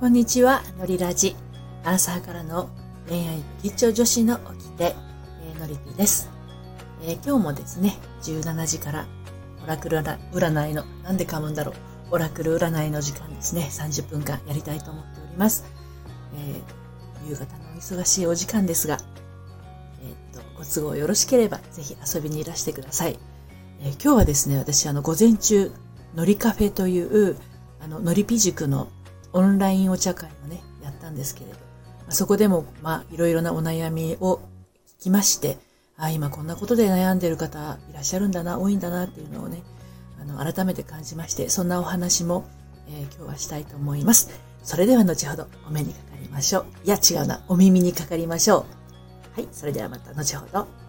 こんにちは、のりラジ。アーサーからの恋愛吉兆女子の起きて、え、のりぴです、えー、今日もですね、17時からオラクル占いの、なんで噛むんだろう、オラクル占いの時間ですね、30分間やりたいと思っております。えー、夕方のお忙しいお時間ですが、えっと、ご都合よろしければぜひ遊びにいらしてください。え今日はですね、私あの午前中、のりカフェという、あの、のりぴ塾のオンラインお茶会もね、やったんですけれど、そこでも、まあ、いろいろなお悩みを聞きまして、あ今こんなことで悩んでる方いらっしゃるんだな、多いんだなっていうのをね、あの、改めて感じまして、そんなお話も、えー、今日はしたいと思います。それでは後ほどお目にかかりましょう。いや、違うな。お耳にかかりましょう。はい、それではまた後ほど。